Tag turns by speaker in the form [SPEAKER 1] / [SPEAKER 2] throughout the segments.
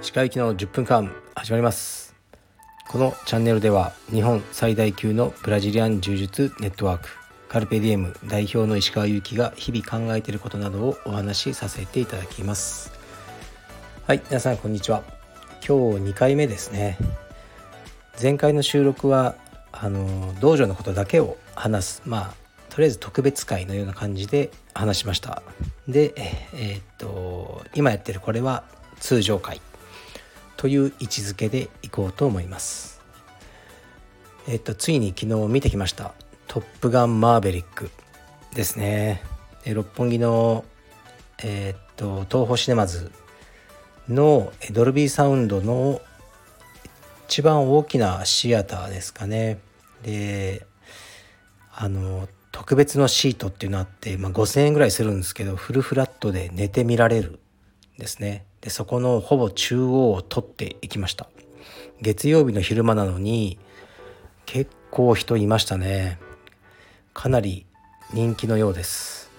[SPEAKER 1] 歯科行きの10分間始まります。このチャンネルでは日本最大級のブラジリアン柔術ネットワークカルペディエム代表の石川祐希が日々考えていることなどをお話しさせていただきます。はい皆さんこんにちは。今日2回目ですね。前回の収録はあの道場のことだけを話す。まあとりあえず特別会のような感じで話しました。でえー、っと今やってるこれは通常会。という位置づけでいこうと思います。えー、っとついに昨日見てきました「トップガンマーヴェリック」ですね。六本木のえー、っと東宝シネマズのドルビーサウンドの一番大きなシアターですかね。であの特別のシートっていうのあって、まあ、5,000円ぐらいするんですけどフルフラットで寝てみられるですね。でそこのほぼ中央を取っていきました。月曜日の昼間なのに結構人いましたね。かなり人気のようです。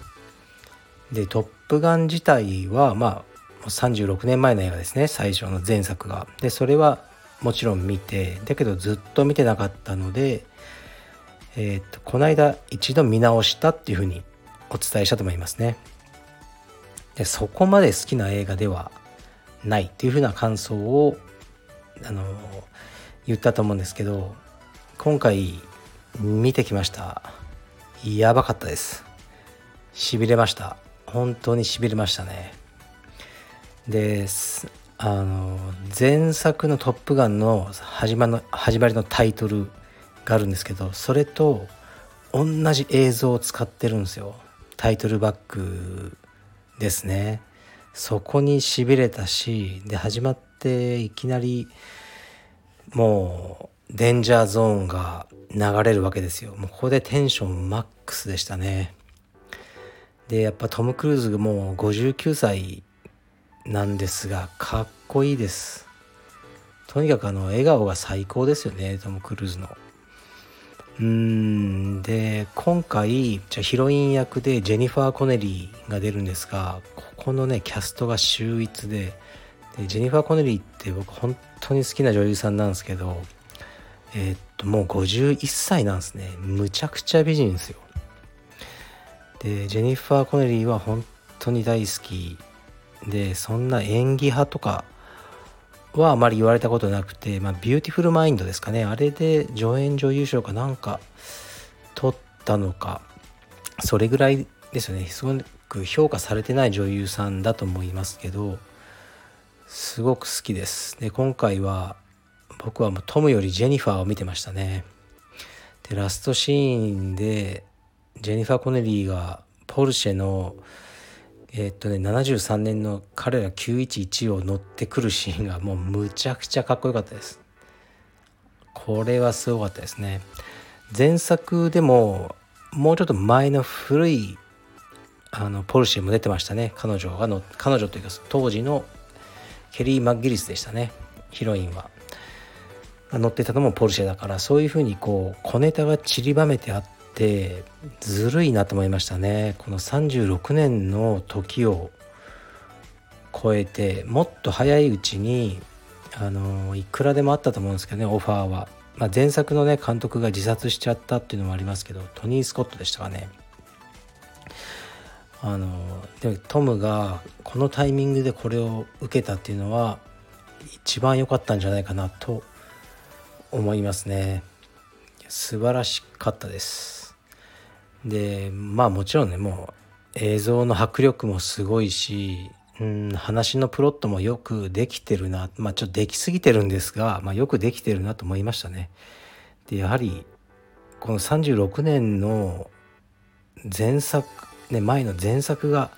[SPEAKER 1] で「トップガン」自体はまあ36年前の映画ですね。最初の前作が。でそれはもちろん見てだけどずっと見てなかったのでえー、っとこの間一度見直したっていうふうにお伝えしたと思いますね。でそこまで好きな映画ではないっていうふうな感想をあの言ったと思うんですけど今回見てきました。やばかったです。しびれました。本当にしびれましたね。であの前作の「トップガン」の始まの始まりのタイトルがあるんですけどそれと同じ映像を使ってるんですよ。タイトルバックですね。そこにしびれたしで始まっていきなりもうデンジャーゾーンが流れるわけですよ。もうここでテンションマックスでしたね。でやっぱトム・クルーズもう59歳なんですがかっこいいです。とにかくあの笑顔が最高ですよねトム・クルーズの。うん。で今回じゃヒロイン役でジェニファー・コネリーが出るんですがここのねキャストが秀逸ででジェニファー・コネリーって僕本当に好きな女優さんなんですけどえー、っともう51歳なんですね。むちゃくちゃ美人ですよ。でジェニファー・コネリーは本当に大好き。でそんな演技派とかはあまり言われたことなくて、まあ、ビューティフルマインドですかね。あれで助演女優賞かなんか取ったのかそれぐらいですよね。すごく評価されてない女優さんだと思いますけどすごく好きです。で今回は僕はもうトムよりジェニファーを見てましたね。でラストシーンでジェニファー・コネリーがポルシェのえ、っとね73年の彼ら911を乗ってくるシーンが もうむちゃくちゃかっこよかったです。これはすごかったですね。前作でももうちょっと前の古いあのポルシェも出てましたね。彼女がの彼女というか当時のケリー・マッギリスでしたね。ヒロインは。乗ってたのもポルシェだからそういうふうにこう小ネタが散りばめてあってずるいなと思いましたね。この36年の時を超えてもっと早いうちにあのいくらでもあったと思うんですけどねオファーは、まあ、前作のね監督が自殺しちゃったっていうのもありますけどトニー・スコットでしたかね。あのでもトムがこのタイミングでこれを受けたっていうのは一番良かったんじゃないかなと思いますね。素晴らしかったです。でまあもちろんねもう映像の迫力もすごいし、うん、話のプロットもよくできてるなまあちょっとできすぎてるんですが、まあ、よくできてるなと思いましたね。でやはりこの36年の前作ね前の前作が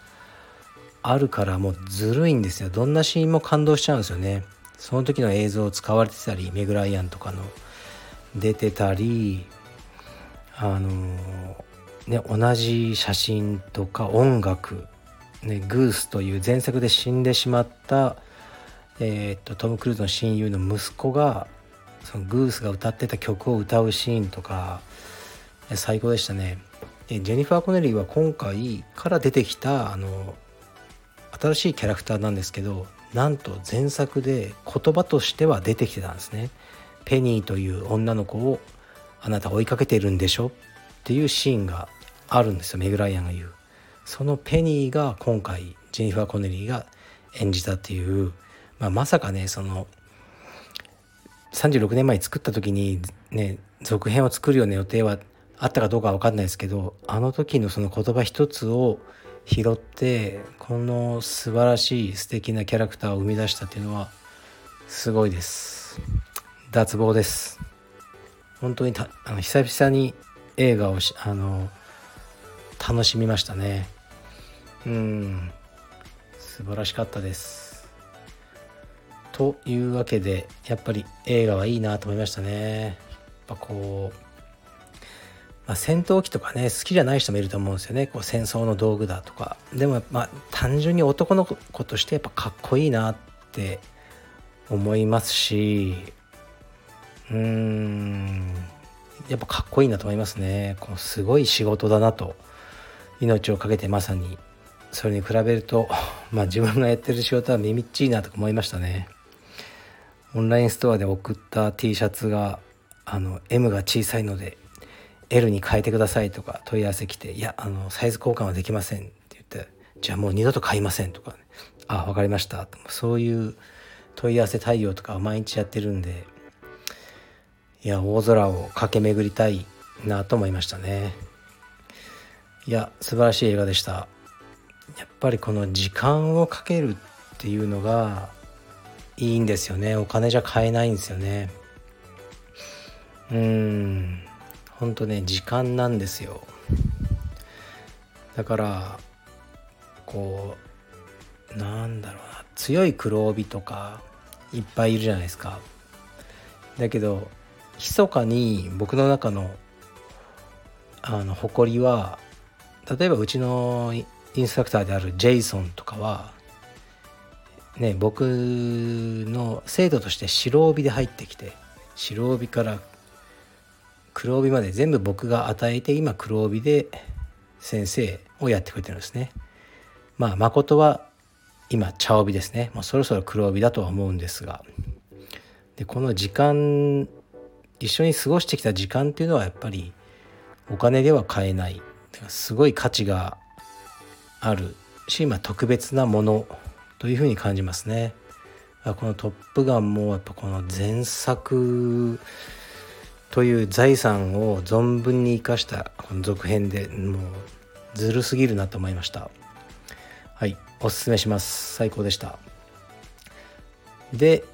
[SPEAKER 1] あるからもうずるいんですよどんなシーンも感動しちゃうんですよねその時の映像を使われてたりメグライアンとかの出てたりあのね、同じ写真とか音楽、ね、グースという前作で死んでしまった、えー、っとトム・クルーズの親友の息子がそのグースが歌ってた曲を歌うシーンとか最高でしたねジェニファー・コネリーは今回から出てきたあの新しいキャラクターなんですけどなんと前作で言葉としては出てきてたんですね。ペニーという女の子をあなた追いかけてるんでしょ？っていうシーンがあるんですよメグライアンが言う。そのペニーが今回ジェニファー・コネリーが演じたっていう、まあ、まさかねその36年前に作った時にね続編を作るような予定はあったかどうかは分かんないですけどあの時のその言葉一つを拾ってこの素晴らしい素敵なキャラクターを生み出したっていうのはすごいです脱帽です本当にあの久々に映画をあの楽しみましたね。うん。素晴らしかったです。というわけでやっぱり映画はいいなと思いましたね。やっぱこうまあ、戦闘機とかね好きじゃない人もいると思うんですよね。こう戦争の道具だとか。でもまあ単純に男の子としてやっぱかっこいいなって思いますしうーん。やっぱかっこいいなと思いますね。こうすごい仕事だなと命を懸けてまさにそれに比べると まあ自分がやってる仕事はみみっちいなとか思いましたね。オンラインストアで送った T シャツがあの M が小さいので L に変えてくださいとか問い合わせ来て「いやあのサイズ交換はできません」って言って「じゃあもう二度と買いません」とか、ね「あ分かりました」そういう問い合わせ対応とかを毎日やってるんでいや大空を駆け巡りたいなと思いましたね。いや素晴らしい映画でした。やっぱりこの時間をかけるっていうのがいいんですよね。お金じゃ買えないんですよね。うん。ほんとね時間なんですよ。だからこうなんだろうな。強い黒帯とかいっぱいいるじゃないですか。だけど密かに僕の中のあの誇りは例えばうちのインストラクターであるジェイソンとかはね僕の生徒として白帯で入ってきて白帯から黒帯まで全部僕が与えて今黒帯で先生をやってくれてるんですね。まあ誠は今茶帯ですね。もうそろそろ黒帯だとは思うんですが。でこの時間一緒に過ごしてきた時間っていうのはやっぱりお金では買えない。すごい価値があるし、まあ、特別なものというふうに感じますね。この「トップガン」もやっぱこの前作という財産を存分に生かしたこの続編でもうずるすぎるなと思いました。はいおすすめします。最高でした。で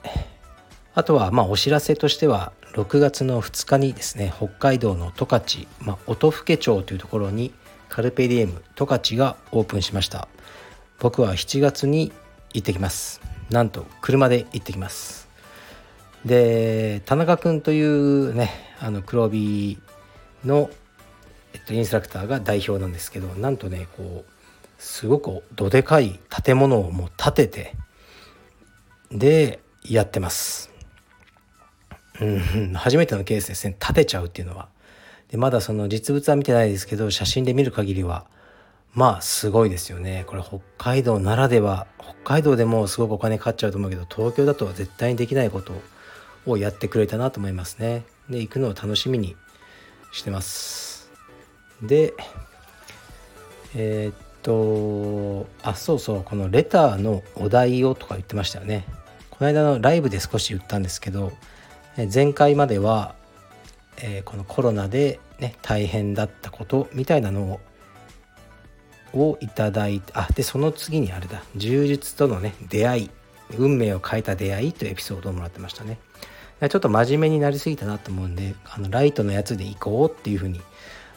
[SPEAKER 1] あとはまあお知らせとしては6月の2日にですね北海道の十勝、まあ、音更町というところにカルペディエム十勝がオープンしました。僕は7月に行ってきます。なんと車で行ってきます。で田中君というねあの黒帯の、えっと、インストラクターが代表なんですけどなんとねこうすごくどでかい建物をもう建ててでやってます。うん、初めてのケースですね建てちゃうっていうのは。でまだその実物は見てないですけど写真で見る限りはまあすごいですよねこれ北海道ならでは北海道でもすごくお金かかっちゃうと思うけど東京だとは絶対にできないことをやってくれたなと思いますね。で行くのを楽しみにしてます。でえー、っとあそうそうこのレターのお題をとか言ってましたよね。この間のライブで少し言ったんですけど前回までは、えー、このコロナで、ね、大変だったことみたいなのををいただいてあでその次にあれだ柔術とのね出会い運命を変えた出会いというエピソードをもらってましたね。ちょっと真面目になりすぎたなと思うんであのライトのやつで行こうっていうふうに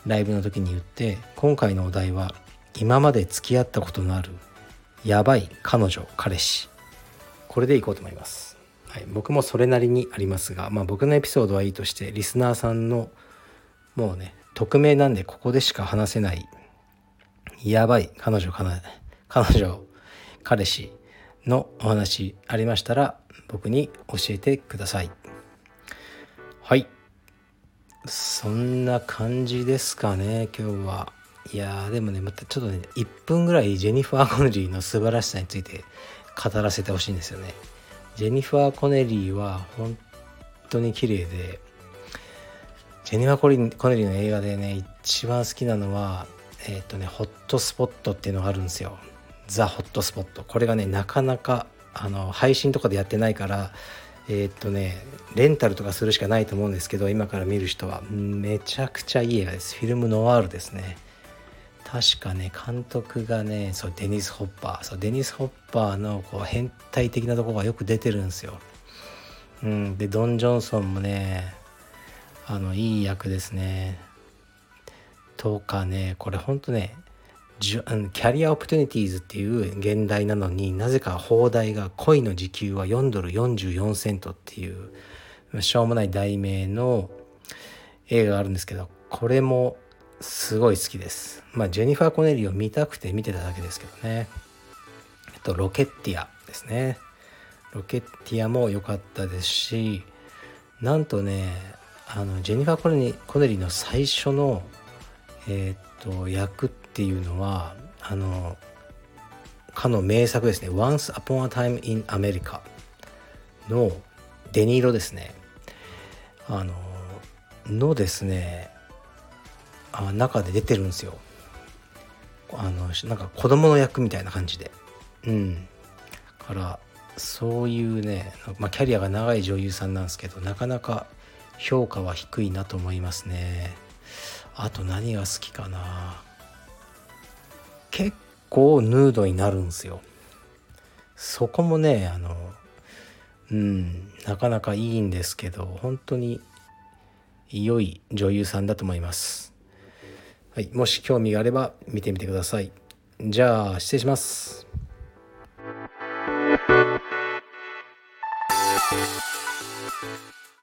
[SPEAKER 1] ライブの時に言って今回のお題は今まで付き合ったことのあるやばい彼女彼氏これでいこうと思います、はい、僕もそれなりにありますがまあ僕のエピソードはいいとしてリスナーさんのもうね匿名なんでここでしか話せないやばい彼女彼女彼氏のお話ありましたら僕に教えてください。はい。そんな感じですかね今日は。いやでもねまたちょっとね1分ぐらいジェニファー・コネリーの素晴らしさについて語らせてほしいんですよね。ジェニファー・コネリーは本当に綺麗でジェニファー・コネリーの映画でね一番好きなのはえっ、ー、とねホットスポットっていうのがあるんですよ。ザ・ホットスポット。これがねなかなかあの配信とかでやってないからえー、っとねレンタルとかするしかないと思うんですけど今から見る人はめちゃくちゃいい映画です。フィルムノワールですね。確かね監督がねそうデニス・ホッパー。そうデニス・ホッパーのこう変態的なとこがよく出てるんですよ、うん、でドン・ジョンソンもねあのいい役ですね。とかねこれほんとねキャリア・オポチュニティーズっていう原題なのになぜか邦題が恋の時給は4ドル44セントっていうしょうもない題名の映画があるんですけどこれもすごい好きです。まあジェニファー・コネリーを見たくて見てただけですけどね。えっとロケッティアですね。ロケッティアも良かったですしなんとねあのジェニファー・コネリーの最初のえー、っと役っていうのはあのかの名作ですね「Once Upon a Time in America」のデニーロですね。あののですねあ中で出てるんですよ。あのなんか子供の役みたいな感じで。うん。からそういうね、まあ、キャリアが長い女優さんなんですけどなかなか評価は低いなと思いますね。あと何が好きかな。結構ヌードになるんですよ。そこもねあのうんなかなかいいんですけど本当に良い女優さんだと思います。はい、もし興味があれば見てみてください。じゃあ失礼します。